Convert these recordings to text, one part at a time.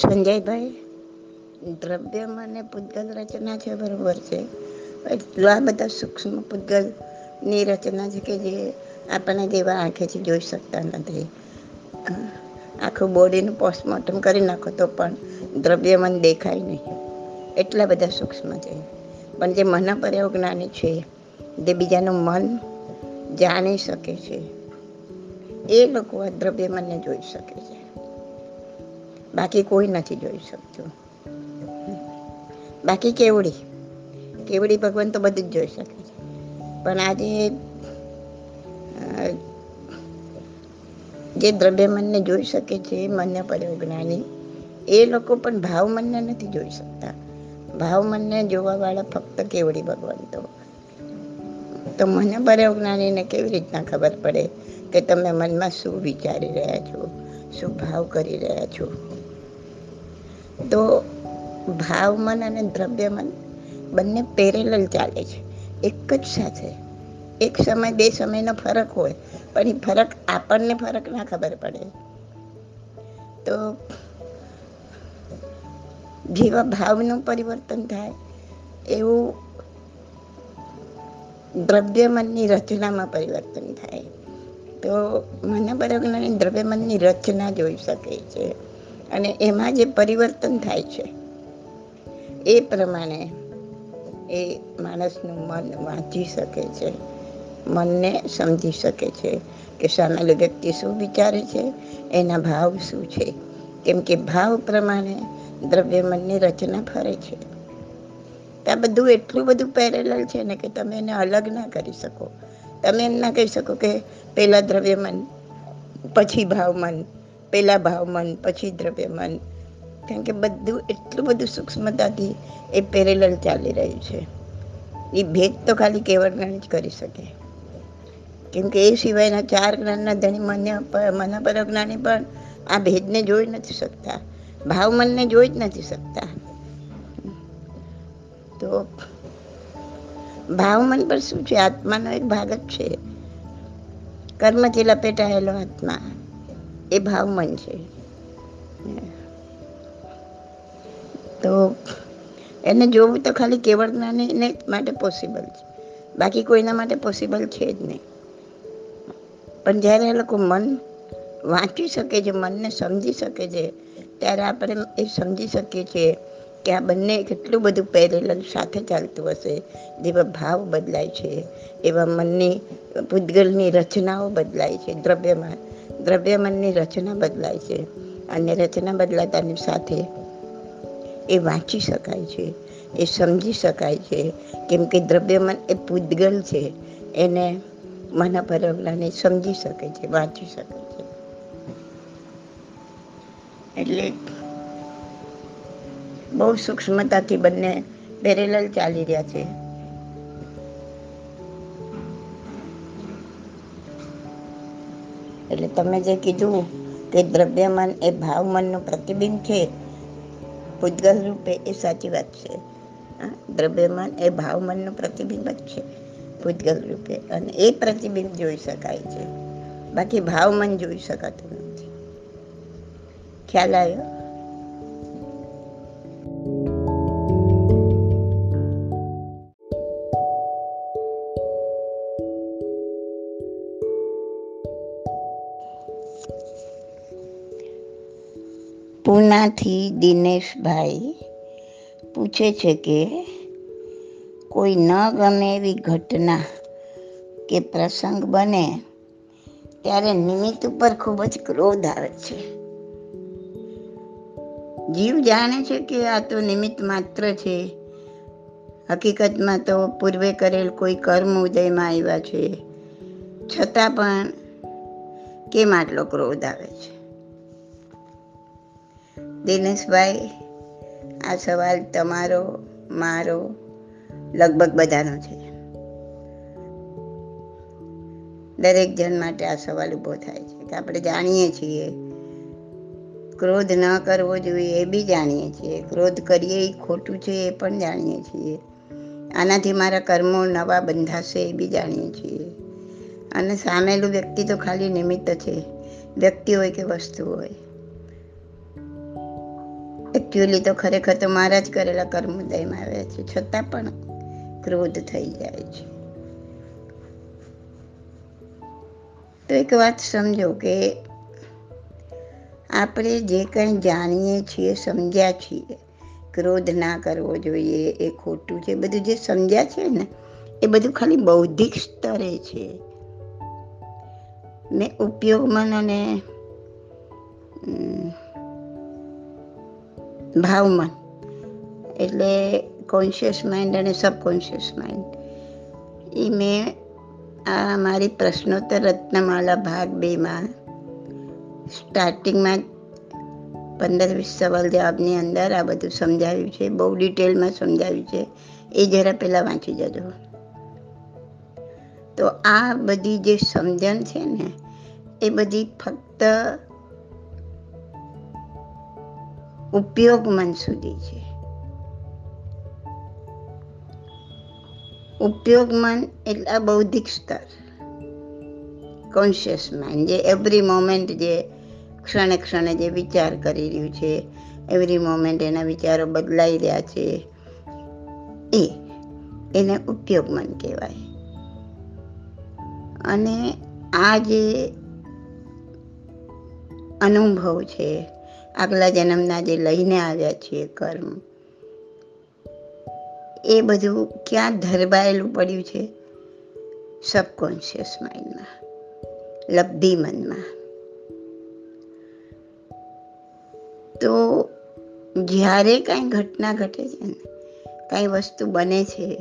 સંજયભાઈ, દ્રવ્યમાં અને પૂતગલ રચના છે, બરાબર છે. એટલા બધા સૂક્ષ્મ પૂતગલની રચના છે કે જે આપણને જેવા આંખેથી જોઈ શકતા નથી. આખું બોડીનું પોસ્ટમોર્ટમ કરી નાખો તો પણ દ્રવ્યમન દેખાય નહીં. એટલા બધા સૂક્ષ્મ છે. પણ જે મના જ્ઞાની છે, જે બીજાનું મન જાણી શકે છે, એ લોકો આ દ્રવ્યમનને જોઈ શકે છે. બાકી કોઈ નથી જોઈ શકતું. બાકી કેવડી? કેવડી ભગવાન તો બધું જ જોઈ શકે છે. પણ આજે જે દ્રવ્યમનને જોઈ શકે છે મન્ય પર્યોજ્ઞાની એ લોકો પણ ભાવ મનને નથી જોઈ શકતા. ભાવ મનને જોવા ફક્ત કેવડી ભગવાન તો. તો મને પર્યોજ્ઞાનીને કેવી રીતના ખબર પડે કે તમે મનમાં શું વિચારી રહ્યા છો, શું ભાવ કરી રહ્યા છો? તો ભાવમન અને દ્રવ્ય મન બંને પેરેલલ ચાલે છે. એક જ સાથે. એક સમય, બે સમયનો ફરક હોય, પણ એ ફરક આપણને ફરક ના ખબર પડે. તો જેવા ભાવનું પરિવર્તન થાય, એવું દ્રવ્યમનની રચનામાં પરિવર્તન થાય. તો મને બરાબર દ્રવ્યમનની રચના જોઈ શકે છે. અને એમાં જે પરિવર્તન થાય છે, એ પ્રમાણે એ માણસનું મન વાંચી શકે છે, મનને સમજી શકે છે કે સામેલી વ્યક્તિ શું વિચારે છે, એના ભાવ શું છે. કેમ કે ભાવ પ્રમાણે દ્રવ્ય મનની રચના ફરે છે. આ બધું એટલું બધું પેરેલલ છે ને કે તમે એને અલગ ના કરી શકો. તમે એમ ના કહી શકો કે પહેલાં દ્રવ્ય મન, પછી ભાવમન પહેલાં ભાવમન પછી દ્રવ્યમન કારણ કે બધું, એટલું બધું સૂક્ષ્મતાથી એ પેરેલલ ચાલી રહ્યું છે. એ ભેદ તો ખાલી કેવળ જ કરી શકે. કેમ કે એ સિવાયના ચાર જ્ઞાનના ધણી મન્ય મનાપર જ્ઞાની પણ આ ભેદને જોઈ નથી શકતા. ભાવમનને જોઈ જ નથી શકતા. તો ભાવમન પર શું છે? આત્માનો એક ભાગ જ છે. કર્મથી લપેટાયેલો આત્મા. એ ભાવ મન છે. તો એને જોવું તો ખાલી કેવળ જ્ઞાનીને માટે પોસિબલ છે. બાકી કોઈના માટે પોસિબલ છે જ નહીં. પણ જ્યારે એ લોકો મન વાંચી શકે છે, મનને સમજી શકે છે, ત્યારે આપણે એ સમજી શકીએ છીએ કે આ બંને કેટલું બધું પેરેલલ સાથે ચાલતું હશે, જેવા ભાવ બદલાય છે, એવા મનની પૂતગલની રચનાઓ બદલાય છે દ્રવ્યમાં દ્રવ્ય મનની રચના બદલાય છે અને રચના બદલાતાની સાથે એ વાંચી શકાય છે, એ સમજી શકાય છે. કેમ કે દ્રવ્યમન એ પૂતગલ છે, એને મના પરવલાને સમજી શકે છે, વાંચી શકે છે. એટલે બહુ સૂક્ષ્મતાથી બંને પેરેલલ ચાલી રહ્યા છે. એટલે તમે જે કીધું કે દ્રવ્યમાન એ ભાવમનનું પ્રતિબિંબ છે, પૂતગલ રૂપે એ સાચી વાત છે. દ્રવ્યમાન એ ભાવમનનું પ્રતિબિંબ જ છે ભૂતગલ રૂપે. અને એ પ્રતિબિંબ જોઈ શકાય છે. બાકી ભાવમન જોઈ શકાતું નથી. ખ્યાલ આવ્યો? પૂનાથી દિનેશભાઈ પૂછે છે કે કોઈ ન ગમે એવી ઘટના કે પ્રસંગ બને ત્યારે નિમિત્ત ઉપર ખૂબ જ ક્રોધ આવે છે. જીવ જાણે છે કે આ તો નિમિત્ત માત્ર છે. હકીકતમાં તો પૂર્વે કરેલ કોઈ કર્મ ઉદયમાં આવ્યા છે. છતાં પણ કેમ આટલો ક્રોધ આવે છે? દિનેશભાઈ, આ સવાલ તમારો, મારો, લગભગ બધાનો છે. દરેક જણ માટે આ સવાલ ઊભો થાય છે. કે આપણે જાણીએ છીએ, ક્રોધ ન કરવો જોઈએ એ બી જાણીએ છીએ. ક્રોધ કરીએ એ ખોટું છે એ પણ જાણીએ છીએ. આનાથી મારા કર્મો નવા બંધાશે એ બી જાણીએ છીએ. અને સામેલું વ્યક્તિ તો ખાલી નિમિત્ત છે. વ્યક્તિ હોય કે વસ્તુ હોય. એકચ્યુઅલી તો ખરેખર તો મારા જ કરેલા કર્મ ઉદયમાં આવ્યા છે. છતાં પણ ક્રોધ થઈ જાય છે. તો એક વાત સમજો કે આપણે જે કંઈ જાણીએ છીએ, સમજ્યા છીએ, ક્રોધ ના કરવો જોઈએ, એ ખોટું છે. બધું જે સમજ્યા છે ને, એ બધું ખાલી બૌદ્ધિક સ્તરે છે. મેં ઉપયોગમાં અને ભાવમાં. એટલે કોન્શિયસ માઇન્ડ અને સબકોન્શિયસ માઇન્ડ એ મેં આ મારી પ્રશ્નોત્તર રત્નમાલા ભાગ બેમાં સ્ટાર્ટિંગમાં પંદર વીસ સવાલ જવાબની અંદર આ બધું સમજાવ્યું છે. બહુ ડિટેલમાં સમજાવ્યું છે. એ જરા પહેલાં વાંચી જજો. તો આ બધી જે સમજણ છે ને, એ બધી ફક્ત ઉપયોગ મન સુધી છે. ઉપયોગ મન એટલે બૌદ્ધિક સ્તર. કોન્શિયસ માઇન્ડ જે એવરી મોમેન્ટ જે ક્ષણે ક્ષણે જે વિચાર કરી રહ્યું છે એવરી મોમેન્ટ એના વિચારો બદલાઈ રહ્યા છે, એ, એને ઉપયોગ મન કહેવાય. અને આ જે અનુભવ છે આગલા જન્મના જે લઈને આવ્યા છીએ કર્મ એ બધું ક્યાં ધરબાયેલું પડ્યું છે? સબકોન્શિયસ માઇન્ડમાં લબ્ધિ મનમાં. તો જ્યારે કાંઈ ઘટના ઘટે છે ને, કાંઈ વસ્તુ બને છે,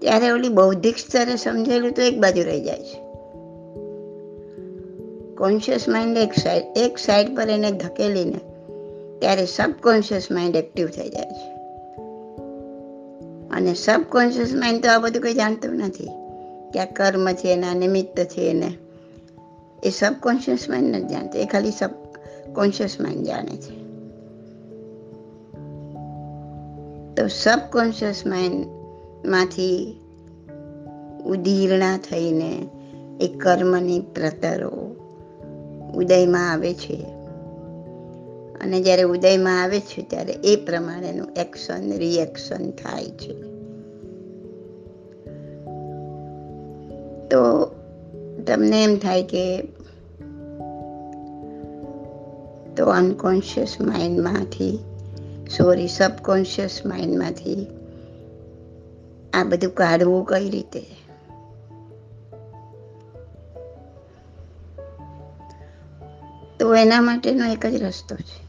ત્યારે ઓલી બૌદ્ધિક સ્તરે સમજેલું તો એક બાજુ રહી જાય છે. કોન્શિયસ માઇન્ડ એક સાઈડ એક સાઈડ પર એને ધકેલીને ત્યારે સબકોન્શિયસ માઇન્ડ એક્ટિવ થઈ જાય છે. અને સબકોન્શિયસ માઇન્ડ તો આ બધું કંઈ જાણતું નથી. કે આ કર્મ છે એના નિમિત્ત છે એને એ સબકોન્શિયસ માઇન્ડ નથી જાણતું. એ ખાલી સબ કોન્શિયસ માઇન્ડ જાણે છે. તો સબકોન્શિયસ માઇન્ડમાંથી ઉદીર્ણા થઈને એ કર્મની પ્રતરો ઉદયમાં આવે છે. અને જ્યારે ઉદયમાં આવે છે, ત્યારે એ પ્રમાણેનું એક્શન રિએક્શન થાય છે. તો તમને એમ થાય કે તો અનકોન્શિયસ માઇન્ડમાંથી સોરી સબકોન્શિયસ માઇન્ડમાંથી આ બધું કાઢવું કઈ રીતે? તો એના માટેનો એક જ રસ્તો છે.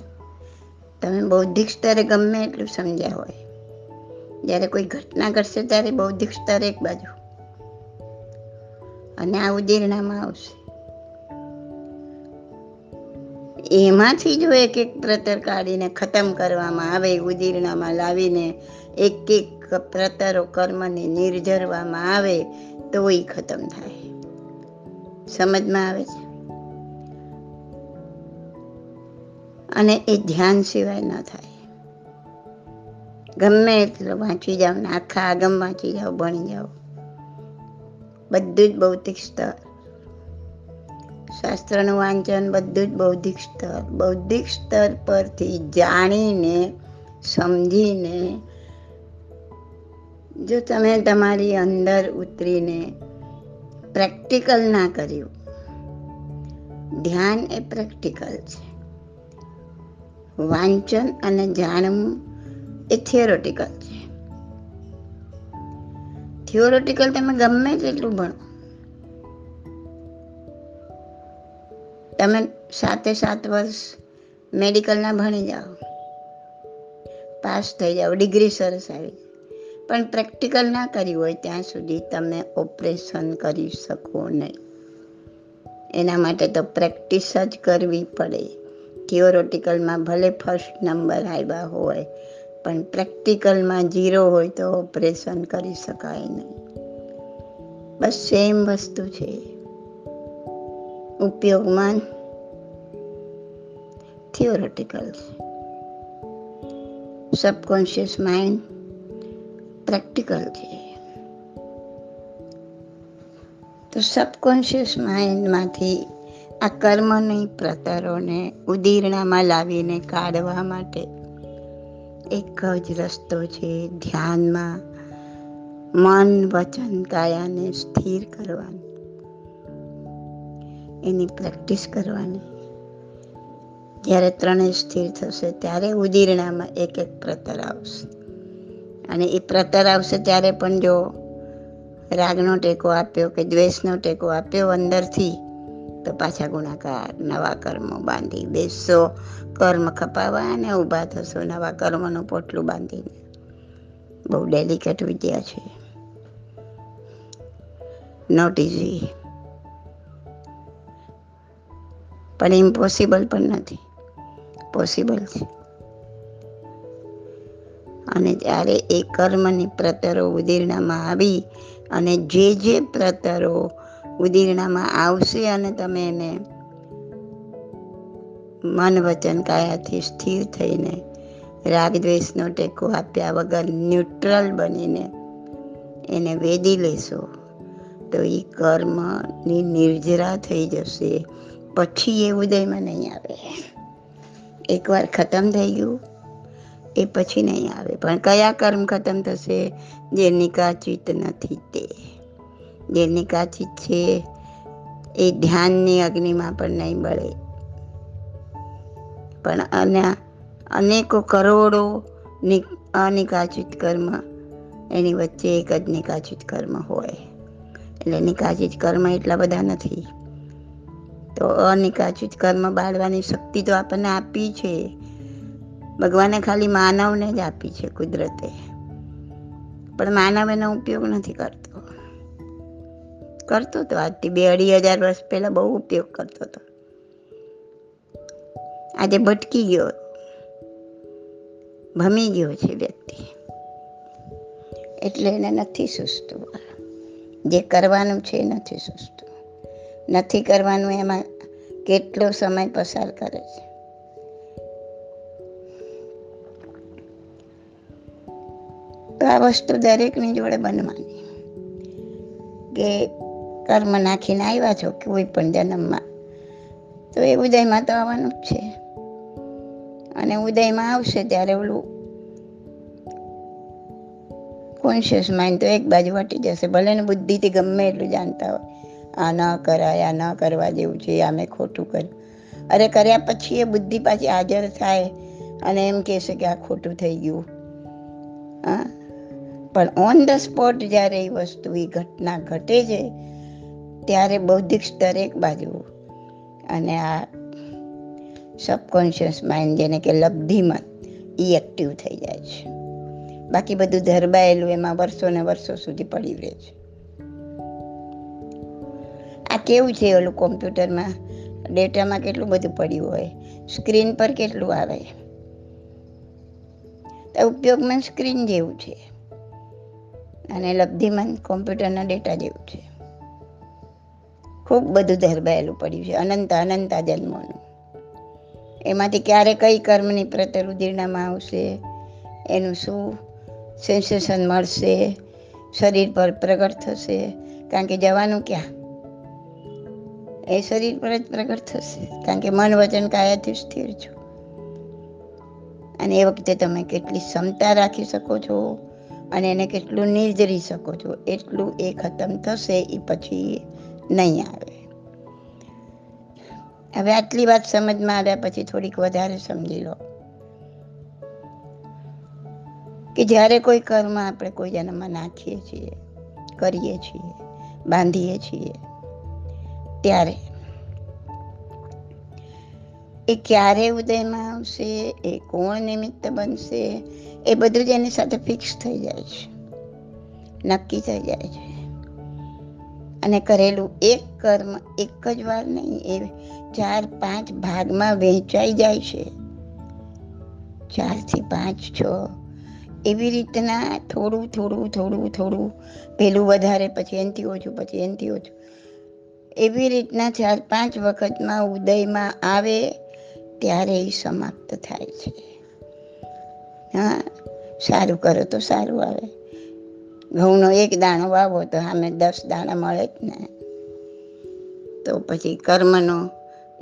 તમે બૌદ્ધિક સ્તરે ગમે એટલું સમજ્યા હોય. જ્યારે કોઈ ઘટના ઘટશે ત્યારે બૌદ્ધિક સ્તરે એક બાજુ. અને આ ઉદીરણામાં આવશે. એમાંથી જો એક એક પ્રતર કાઢીને ખતમ કરવામાં આવે ઉદીરણામાં લાવીને એક એક પ્રતરો કર્મને નિર્જરવામાં આવે, તો એ ખતમ થાય. સમજમાં આવે છે? અને એ ધ્યાન સિવાય ન થાય. ગમે એટલું વાંચી જાઓ ને આખા આગમ વાંચી જાઓ, ભણી જાઓ. બધું જ બૌદ્ધિક સ્તર. શાસ્ત્રનું વાંચન બધું જ બૌદ્ધિક સ્તર. બૌદ્ધિક સ્તર પરથી જાણીને, સમજીને, જો તમે તમારી અંદર ઉતરીને પ્રેક્ટિકલ ના કર્યું, ધ્યાન એ પ્રેક્ટિકલ છે. વાંચન અને જાણવું એ થિયોરોટિકલ છે. થિયોરોટિકલ તમે ગમે તેટલું ભણો. તમે સાતે સાત વર્ષ મેડિકલના ભણી જાઓ. પાસ થઈ જાઓ ડિગ્રી સરસ આવી પણ પ્રેક્ટિકલ ના કર્યું હોય ત્યાં સુધી તમે ઓપરેશન કરી શકો નહીં. એના માટે તો પ્રેક્ટિસ જ કરવી પડે. થિયોરોટિકલમાં ભલે ફર્સ્ટ નંબર આવ્યા હોય, પણ પ્રેક્ટિકલમાં જીરો હોય તો ઓપરેશન કરી શકાય નહીં. બસ સેમ વસ્તુ છે. ઉપયોગમાં થિયોરેટિકલ સબકોન્શિયસ માઇન્ડ પ્રેક્ટિકલ છે. તો સબકોન્શિયસ માઇન્ડમાંથી આ કર્મની પ્રતરોને ઉદીરણામાં લાવીને કાઢવા માટે એક જ રસ્તો છે ધ્યાનમાં, મન, વચન, કાયાને સ્થિર કરવાની. એની પ્રેક્ટિસ કરવાની. જ્યારે ત્રણેય સ્થિર થશે, ત્યારે ઉદીરણામાં એક એક પ્રતર આવશે. અને એ પ્રતર આવશે ત્યારે પણ જો રાગનો ટેકો આપ્યો કે દ્વેષનો ટેકો આપ્યો અંદરથી તો પાછા ગુણાકાર, નવા કર્મો બાંધી બેસો. કર્મ ખપાવા અને ઊભા થશો, નવા કર્મનું પોટલું બાંધીને. બહુ ડેલિકેટ વિદ્યા છે. નોટ ઇઝી પણ ઇમ્પોસિબલ પણ નથી. પોસિબલ છે. અને જ્યારે એ કર્મની પ્રતરો ઉદીરણામાં આવી અને જે જે પ્રતરો ઉદીરણામાં આવશે અને તમે એને મન વચન કાયાથી સ્થિર થઈને રાગ દ્વેષનો ટેકો આપ્યા વગર ન્યુટ્રલ બનીને એને વેદી લેશો, તો એ કર્મની નિર્જરા થઈ જશે. પછી એ ઉદયમાં નહીં આવે. એકવાર ખતમ થઈ ગયું, એ પછી નહીં આવે. પણ કયા કર્મ ખતમ થશે જે નિકાચિત નથી તે. જે નિકાચિત છે એ ધ્યાનની અગ્નિમાં પણ નહીં બળે પણ અને અનેકો કરોડો અનિકાચિત કર્મ એની વચ્ચે એક જ નિકાચિત કર્મ હોય. એટલે નિકાચિત કર્મ એટલા બધા નથી. તો અનિકાચિત કર્મ બાળવાની શક્તિ તો આપણને આપી છે. ભગવાને ખાલી માનવને જ આપી છે કુદરતે. પણ માનવ એનો ઉપયોગ નથી કરતો. કરતો તો આજથી બે અઢી હજાર વર્ષ પહેલા બહુ ઉપયોગ કરતો હતો. આજે ભટકી ગયો. ભમી ગયો છે વ્યક્તિ. એટલે એને નથી સુસ્તું. જે કરવાનું છે એ નથી સુસ્તું. નથી કરવાનું એમાં કેટલો સમય પસાર કરે છે. તો આ વસ્તુ દરેકની જોડે બનવાની. કે કર્મ નાખીને આવ્યા છો કોઈ પણ જન્મમાં? તો એ ઉદયમાં તો આવવાનું જ છે. અને ઉદયમાં આવશે ત્યારે ઓલું કોન્શિયસ માઇન્ડ તો એક બાજુ વટી જશે. ભલે ને બુદ્ધિથી ગમે એટલું જાણતા હોય. આ ન કરાય, આ ન કરવા જેવું છે, આ મેં ખોટું કર્યું. અરે કર્યા પછી એ બુદ્ધિ પાછી હાજર થાય અને એમ કહેશે કે આ ખોટું થઈ ગયું. હા? પણ ઓન ધ સ્પોટ જ્યારે એ વસ્તુ, એ ઘટના ઘટે છે ત્યારે બૌદ્ધિક સ્તર એક બાજુ. અને આ સબકોન્શિયસ માઇન્ડ જેને કે લબ્ધિમન એ એક્ટિવ થઈ જાય છે. બાકી બધું ધરબાયેલું એમાં વર્ષો ને વર્ષો સુધી પડી રહે છે. આ કેવું છે ઓલું કોમ્પ્યુટરમાં? ડેટામાં કેટલું બધું પડ્યું હોય? સ્ક્રીન પર કેટલું આવે? ઉપયોગમાં સ્ક્રીન જેવું છે. અને લબ્ધિમાન કોમ્પ્યુટરના ડેટા જેવું છે. ખૂબ બધું ધરબાયેલું પડ્યું છે, અનંત અનંતા જન્મોનું. એમાંથી ક્યારે કઈ કર્મની પ્રતરુદીર્ણામાં આવશે, એનું શું સેન્સેશન મળશે, શરીર પર પ્રગટ થશે, કારણ કે જવાનું ક્યાં? એ શરીર પર જ પ્રગટ થશે, કારણ કે મન વચન કાયાથી સ્થિર છો. અને એ વખતે તમે કેટલી ક્ષમતા રાખી શકો છો અને એને કેટલું નિર્જરી શકો છો, એટલું એ ખતમ થશે એ પછી નહીં આવે. હવે આટલી વાત સમજમાં આવ્યા પછી થોડીક વધારે સમજી લો. કે જ્યારે કોઈ કર્મ આપણે કોઈ જન્મમાં નાખીએ છીએ, કરીએ છીએ, બાંધીએ છીએ, ત્યારે એ ક્યારે ઉદયમાં આવશે, એ કોણ નિમિત્ત બનશે, એ બધું જ એની સાથે ફિક્સ થઈ જાય છે. નક્કી થઈ જાય છે. અને કરેલું એક કર્મ એક જ વાર નહીં, એ ચાર પાંચ ભાગમાં વહેંચાઈ જાય છે. ચારથી પાંચ છ. એવી રીતના થોડું થોડું થોડું થોડું પેલું વધારે, પછી એનથી ઓછું, પછી એનથી ઓછું. એવી રીતના ચાર પાંચ વખતમાં ઉદયમાં આવે ત્યારે એ સમાપ્ત થાય છે. હા, સારું કરો તો સારું આવે. ઘઉંનો એક દાણો વાવો તો સામે દસ દાણા મળે જ ને. તો પછી કર્મનો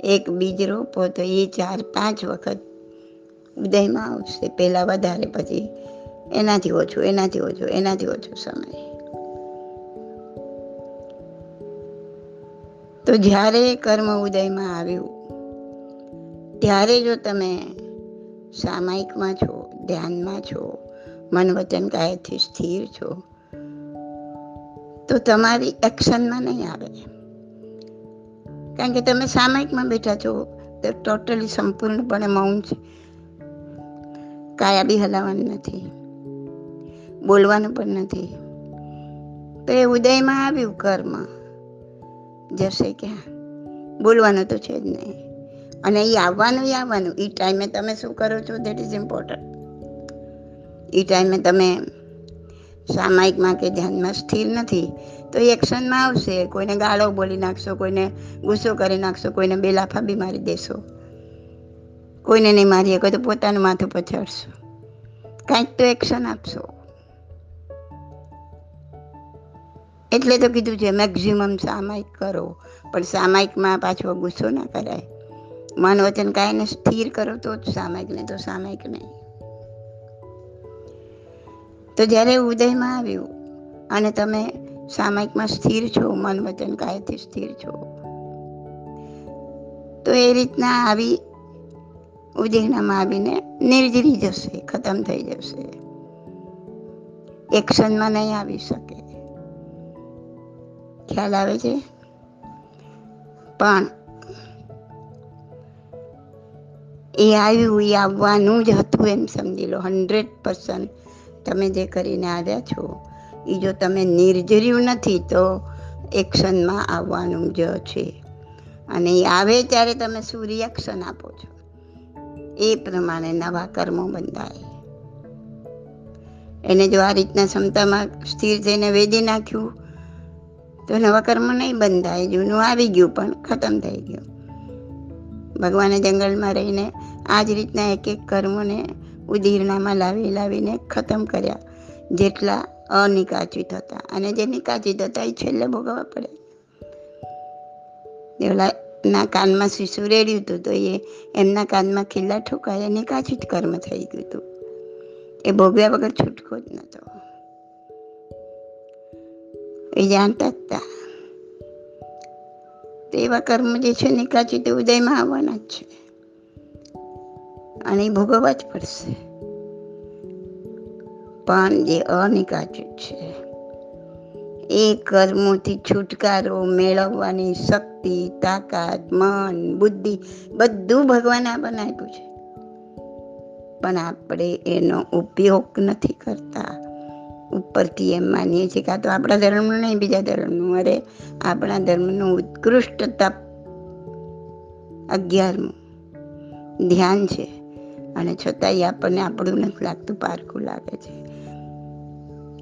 એક બીજ રોપો તો એ ચાર પાંચ વખત ઉદયમાં આવશે. પહેલાં વધારે, પછી એનાથી ઓછું એનાથી ઓછું, એનાથી ઓછો સમય. તો જ્યારે કર્મ ઉદયમાં આવ્યું, ત્યારે જો તમે સામાયિકમાં છો, ધ્યાનમાં છો મન વચન કાયથી સ્થિર છો તો તમારી એક્શનમાં નહીં આવે. કારણ કે તમે સામાયિકમાં બેઠા છો, તો ટોટલી સંપૂર્ણપણે મૌન છે. કાયા બી હલાવવાનું નથી. બોલવાનું પણ નથી. તો એ ઉદયમાં આવ્યું કર્મ. જશે ક્યાં? બોલવાનું તો છે જ નહીં. અને એ આવવાનું એ આવવાનું. એ ટાઈમે તમે શું કરો છો? દેટ ઇઝ ઇમ્પોર્ટન્ટ એ ટાઈમે તમે સામાયિકમાં કે ધ્યાનમાં સ્થિર નથી, તો એ એક્શનમાં આવશે. કોઈને ગાળો બોલી નાખશો, કોઈને ગુસ્સો કરી નાખશો, કોઈને બેલાફા બી મારી દેશો. કોઈને નહીં મારીએ, કોઈ તો પોતાનું માથું પછાડશો. કાંઈક તો એક્શન આપશો. એટલે તો કીધું છે મેક્ઝિમમ સામાયિક કરો. પણ સામાયિકમાં પાછો ગુસ્સો ના કરાય. મન વચન કાંઈને સ્થિર કરો તો જ સામાયિક ને તો સામાયિક નહીં. તો જ્યારે ઉદયમાં આવ્યું અને તમે સામાયિકમાં સ્થિર છો, મન વચન કાયથી સ્થિર છો, તો એ રીતના આવી ઉદયનામાં આવીને નિર્જરી જશે, ખતમ થઈ જશે. એક્શનમાં નહીં આવી શકે. ખ્યાલ આવે છે? પણ એ આવ્યું, એ આવવાનું જ હતું એમ સમજી લો હંડ્રેડ પર્સન્ટ તમે જે કરીને આવ્યા છો એ જો તમે નિર્જર્યું નથી, તો એક્શનમાં આવવાનું જ છે. અને એ આવે ત્યારે તમે શું રિએક્શન આપો છો. એ પ્રમાણે નવા કર્મો બંધાય. એને જો આ રીતના ક્ષમતામાં સ્થિર થઈને વેદી નાખ્યું, તો નવા કર્મ નહીં બંધાય. જૂનું આવી ગયું, પણ ખતમ થઈ ગયું. ભગવાને જંગલમાં રહીને આ જ રીતના એક એક કર્મોને ઉદીરણામાં લાવી લાવીને ખતમ કર્યા. જેટલા અનિકાચિત હતા. અને જે નિકાચિત હતા એ છેલ્લે ભોગવવા પડે દેવલાના કાનમાં શિશુ રેડ્યું હતું તો એ એમના કાનમાં ખીલ્લા ઠોકાયા. નિકાચિત કર્મ થઈ ગયું હતું. એ ભોગવ્યા વગર છૂટકો જ નહોતો. એ જાણતા જ હતા તો એવા કર્મ જે છે નિકાચિત ઉદયમાં આવવાના જ છે. એ ભોગવવા જ પડશે. પણ જે અનિકાચું છે, એ કર્મોથી છુટકારો મેળવવાની શક્તિ, તાકાત, મન, બુદ્ધિ બધું ભગવાન આપણને આપ્યું છે. પણ આપણે એનો ઉપયોગ નથી કરતા. ઉપરથી એમ માનીએ છીએ કે આ તો આપણા ધર્મનું નહીં, બીજા ધર્મનું. અરે, આપણા ધર્મનું ઉત્કૃષ્ટ તપ અગિયારમું ધ્યાન છે. અને છતાંય આપણને આપણું નથી લાગતું, પારખું લાગે છે.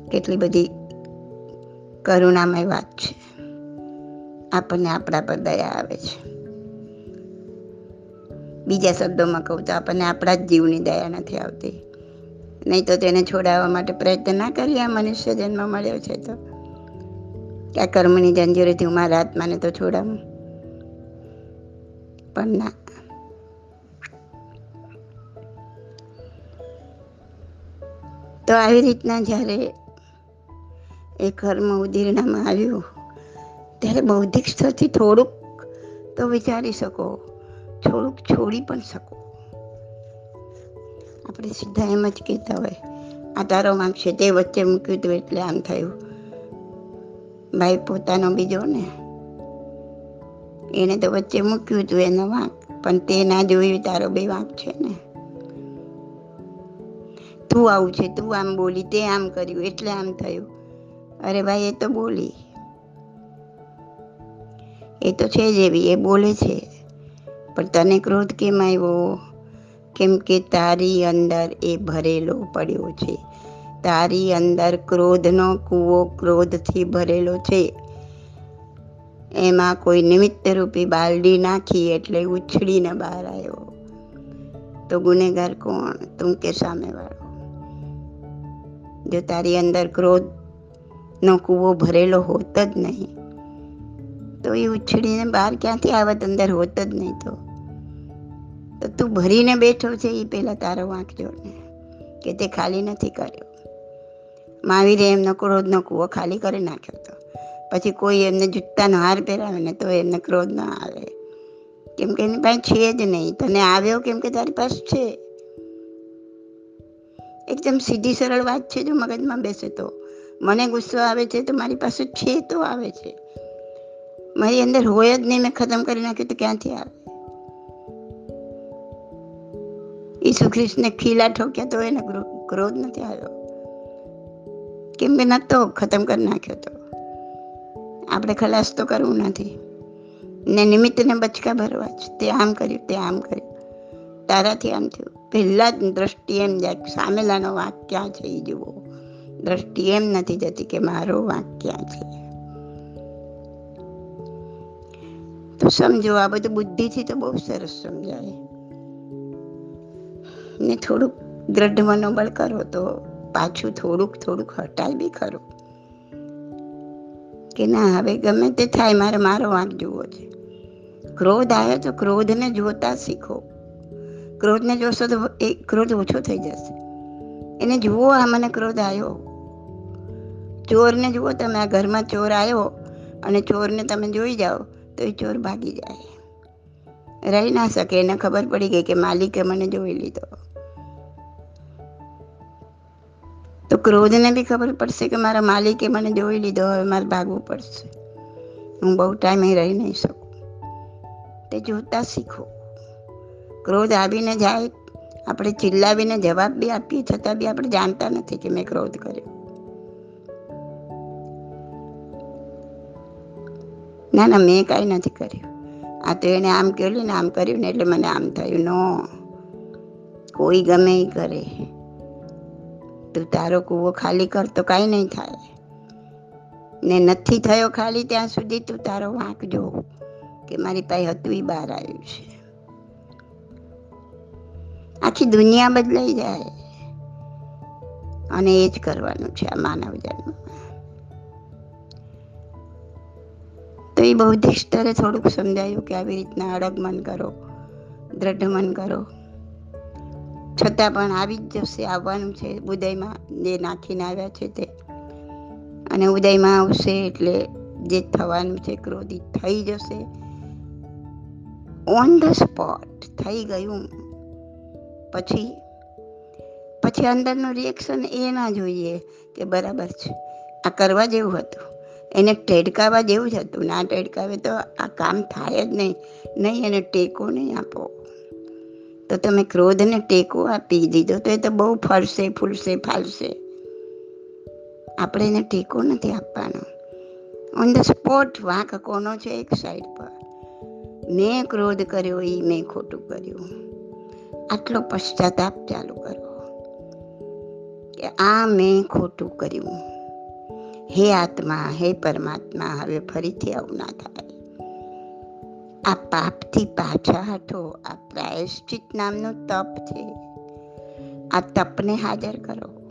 કેટલી બધી કરુણામય વાત છે. આપણને આપણા પર દયા આવે છે. બીજા શબ્દોમાં કહું તો આપણને આપણા જ જીવની દયા નથી આવતી. નહીં તો તેને છોડાવવા માટે પ્રયત્ન ના કરીએ, આ મનુષ્ય જન્મ મળ્યો છે તો. આ કર્મની જંજીરેથી હું મારા આત્માને તો છોડાવું? પણ ના. તો આવી રીતના જ્યારે એ ઘરમાં ઉદીરણામાં આવ્યું, ત્યારે બૌદ્ધિક સ્તરથી થોડુંક તો વિચારી શકો, થોડુંક છોડી પણ શકો. આપણે સીધા એમ જ કહેતા હોય આ તારો છે તે વચ્ચે મૂક્યું હતું એટલે આમ થયું. ભાઈ પોતાનો બીજો ને એણે તો વચ્ચે મૂક્યું હતું એનો વાંક, પણ તે ના જોયું, તારો બે વાંક છે ને. તું આવું છે, તું આમ બોલી, તે આમ કર્યું, એટલે આમ થયું. અરે ભાઈ, એ તો બોલી. એ તો છે જ એવી, એ બોલે છે. પણ તને ક્રોધ કેમ આવ્યો? કેમ કે તારી અંદર એ ભરેલો પડ્યો છે. તારી અંદર ક્રોધનો કૂવો ક્રોધથી ભરેલો છે. એમાં કોઈ નિમિત્ત રૂપી બાલડી નાખી એટલે ઉછળીને બહાર આવ્યો. તો ગુનેગાર કોણ? તું કે સામેવાળો? જો તારી અંદર ક્રોધનો કૂવો ભરેલો હોત જ નહીં. તો એ ઉછળીને બહાર ક્યાંથી આવત અંદર? હોત જ નહીં તો. તો તું ભરીને બેઠો છે એ પહેલાં તારો વાંક જો ને કે તે ખાલી નથી કર્યો. મહાવીરે એમનો ક્રોધનો કૂવો ખાલી કરી નાખ્યો હતો પછી કોઈ એમને જૂતાનો હાર પહેરાવે ને તો એમને ક્રોધ ન આવે. કેમ કે એની પાસે છે જ નહીં. તને આવ્યો કેમ કે તારી પાસે છે? એકદમ સીધી સરળ વાત છે, જો મગજમાં બેસે તો. મને ગુસ્સો આવે છે તો મારી પાસે છે તો આવે છે. મારી અંદર હોય જ નહીં, મેં ખતમ કરી નાખ્યું તો ક્યાંથી આવે? ઈસુ ખ્રિસ્તને ખીલા ઠોક્યા તો એને ક્રોધ નથી આવ્યો. કેમ કે નતો ખતમ કરી નાખ્યો તો. આપણે ખલાસ તો કરવું નથી. ને નિમિત્તને બચકા ભરવા જ. તે આમ કર્યું, તે આમ કર્યું. તારાથી આમ થયું. પહેલા જ દ્રષ્ટિ એમ જાય સામેલાનો વાંક ક્યાં છે એ જુઓ. દ્રષ્ટિ એમ નથી જતી કે મારો વાંક ક્યાં છે. તો સમજો, આ બધું બુદ્ધિથી તો બહુ સરસ સમજાય. ને થોડુંક દ્રઢ મનોબળ કરો તો પાછું થોડુંક થોડુંક હટાય બી ખરું. કે ના, હવે ગમે તે થાય, મારે મારો વાંક જુઓ છે. ક્રોધ આવ્યો તો ક્રોધને જોતા શીખો. ક્રોધને જોશો તો એ ક્રોધ ઓછો થઈ જશે. એને જુઓ આ મને ક્રોધ આવ્યો ચોરને જુઓ તમે આ ઘરમાં ચોર આવ્યો અને ચોરને તમે જોઈ જાઓ તો એ ચોર ભાગી જાય. રહી ના શકે, એને ખબર પડી ગઈ કે માલિકે મને જોઈ લીધો. તો ક્રોધને બી ખબર પડશે કે મારા માલિકે મને જોઈ લીધો, હવે મારે ભાગવું પડશે. હું બહુ ટાઈમ રહી નહીં શકું. તે જોતા શીખો. ક્રોધ આવીને જાય, આપણે ચિલ્લાવીને જવાબ બી આપીએ છતાં બી આપણે જાણતા નથી કે મેં ક્રોધ કર્યો. ના ના, મેં કાંઈ નથી કર્યું. આ તો એને આમ કર્યું ને આમ કર્યું ને એટલે મને આમ થયું. નો, કોઈ ગમે એ કરે. તું તારો કૂવો ખાલી કર તો કાંઈ નહીં થાય. ને નથી થયો ખાલી ત્યાં સુધી તું તારો વાંક જો કે મારી પાસે હતું એ બહાર આવ્યું છે. આખી દુનિયા બદલાઈ જાય. અને એ જ કરવાનું છે આ માનવ જન્મ. તો એ બૌદ્ધિક સ્તરે થોડુંક સમજાયું કે આવી રીતના અડગ મન કરો દ્રઢ મન કરો. છતાં પણ આવી જ જશે આવવાનું છે, ઉદયમાં જે નાખીને આવ્યા છે તે. અને ઉદયમાં આવશે એટલે જે થવાનું છે ક્રોધિત થઈ જશે. ઓન ધ સ્પોટ થઈ ગયું. પછી પછી અંદરનું રિએક્શન એ ના જોઈએ કે બરાબર છે. આ કરવા જેવું હતું. એને ટેડકાવા જેવું જ હતું. ના ટેડકાવે તો આ કામ થાય જ નહીં. નહીં એને ટેકો નહીં આપો. તો તમે ક્રોધને ટેકો આપી દીધો તો એ તો બહુ ફરશે, ફૂલશે, ફાલશે. આપણે એને ટેકો નથી આપવાનો. ઓન ધ સ્પોટ વાંક કોનો છે? એક સાઈડ પર. મેં ક્રોધ કર્યો એ મેં ખોટું કર્યું. આટલો પશ્ચાતાપ ચાલુ કરો કે આ મેં ખોટું કર્યું. હે આત્મા, હે પરમાત્મા, હવે ફરીથી આવું ના થાય. આ પાપથી પાછા હટો. આ પ્રાયશ્ચિત નામનું તપ છે. આ તપને હાજર કરો.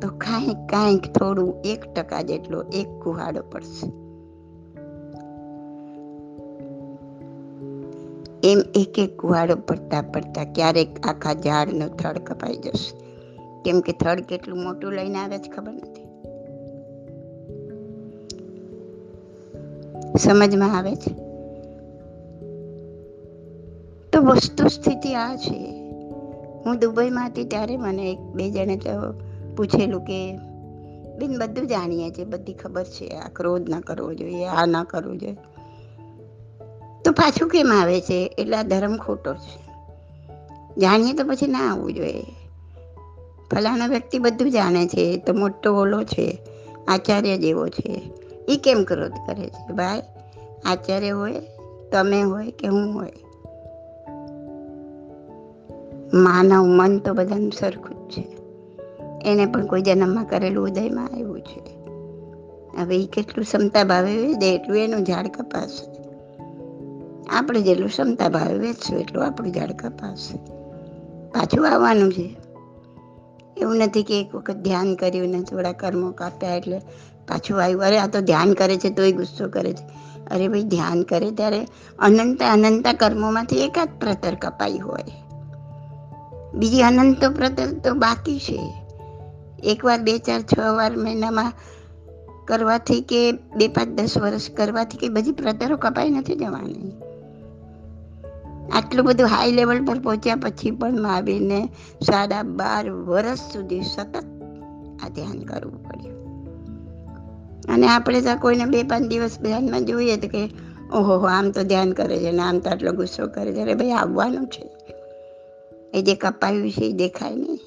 તો કાંઈક કાંઈક થોડું, એક ટકા જેટલો એક કુહાડો પડશે. એમ એક એક કુહાડો પડતા પડતા ક્યારેક આખા ઝાડનું થડ કપાઈ જશે. કેમ કે થડ કેટલું મોટું લઈને આવે છે ખબર નથી. સમજમાં આવે છે? તો વસ્તુ સ્થિતિ આ છે. હું દુબઈમાં હતી ત્યારે મને એક બે જણે તો પૂછેલું કે, બેન, બધું જાણીએ છીએ, બધી ખબર છે. આ ક્રોધ ના કરવો જોઈએ, આ ના કરવું જોઈએ. તો પાછું કેમ આવે છે? એટલે આ ધર્મ ખોટો છે. જાણીએ તો પછી ના આવવું જોઈએ. ફલાણા વ્યક્તિ બધું જાણે છે, તો મોટો ઓલો છે, આચાર્ય જેવો છે. એ કેમ ક્રોધ કરે છે? ભાઈ, આચાર્ય હોય, તમે હોય કે હું હોય? માનવ મન તો બધાનું સરખું જ છે. એને પણ કોઈ જન્મમાં કરેલું ઉદયમાં આવ્યું છે. હવે એ કેટલું ક્ષમતા ભાવે દે એટલું એનું ઝાડ કપાશે. આપણે જેટલું ક્ષમતા ભાવે વેચશું એટલું આપણું ઝાડ કપાશે. પાછું આવવાનું છે. એવું નથી કે એક વખત ધ્યાન કર્યું ને થોડા કર્મો કાપ્યા એટલે પાછું આવ્યું. અરે, આ તો ધ્યાન કરે છે, તોય ગુસ્સો કરે છે. અરે ભાઈ, ધ્યાન કરે ત્યારે અનંત અનંત કર્મોમાંથી એકાદ પ્રતર કપાઈ હોય. બીજી અનંત પ્રતર તો બાકી છે. એકવાર બે ચાર છ વાર મહિનામાં કરવાથી કે બે પાંચ દસ વર્ષ કરવાથી કે બધી પ્રતરો કપાઈ નથી જવાની. આટલું બધું હાઈ લેવલ પર પહોંચ્યા પછી પણ મહાવીરને સાડા બાર વર્ષ સુધી સતત આ ધ્યાન કરવું પડ્યું. અને આપણે તો કોઈને બે પાંચ દિવસ ધ્યાનમાં જોઈએ તો કે, ઓહો આમ તો ધ્યાન કરે છે ને આમ તો આટલો ગુસ્સો કરે છે. અરે ભાઈ, આવવાનું છે. એ જે કપાયું છે એ દેખાય નહીં.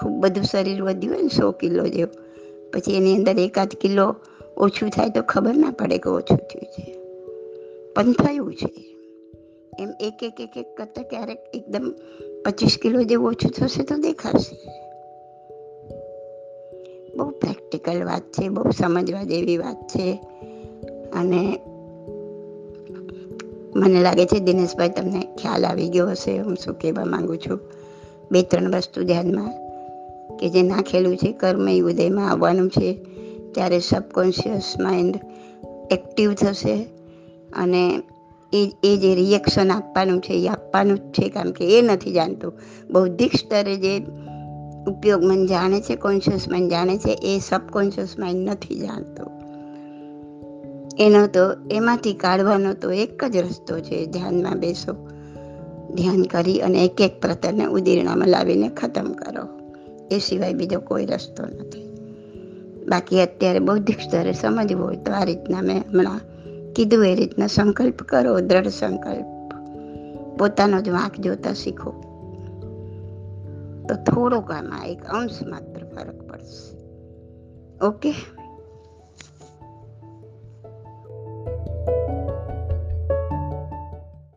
ખૂબ બધું શરીર વધ્યું હોય ને સો કિલો જેવું. પછી એની અંદર એકાદ કિલો ઓછું થાય તો ખબર ના પડે કે ઓછું થયું છે. પણ થયું છે. એમ એક એક એક એક કરતાં ક્યારેક એકદમ પચીસ કિલો જેવું ઓછું થશે તો દેખાશે. બહુ પ્રેક્ટિકલ વાત છે, બહુ સમજવા જેવી વાત છે. અને મને લાગે છે દિનેશભાઈ તમને ખ્યાલ આવી ગયો હશે, હું શું કહેવા માંગુ છું. બે ત્રણ વસ્તુ ધ્યાનમાં કે જે નાખેલું છે, કર્મ ઉદયમાં આવવાનું છે. ત્યારે સબકોન્શિયસ માઇન્ડ એક્ટિવ થશે અને એ એ જે રિએક્શન આપવાનું છે, એ આપવાનું જ છે, કારણ કે એ નથી જાણતું. બૌદ્ધિક સ્તરે જે ઉપયોગ મન જાણે છે કોન્શિયસ માઇન્ડ જાણે છે, એ સબકોન્શિયસ માઇન્ડ નથી જાણતું. એનો તો, એમાંથી કાઢવાનો તો એક જ રસ્તો છે, ધ્યાનમાં બેસો. ધ્યાન કરી અને એક એક પ્રતરને ઉદીર્ણામાં લાવીને ખતમ કરો. એ સિવાય બીજો કોઈ રસ્તો નથી. બાકી અત્યારે બૌદ્ધિક સ્તરે સમજવું હોય તો આ રીતના મેં હમણાં કીધું એ રીતના સંકલ્પ કરો, દ્રઢ સંકલ્પ. પોતાનો જ વાંક જોતા શીખો. તો થોડોક આમાં એક અંશ માત્ર ફરક પડશે. ઓકે?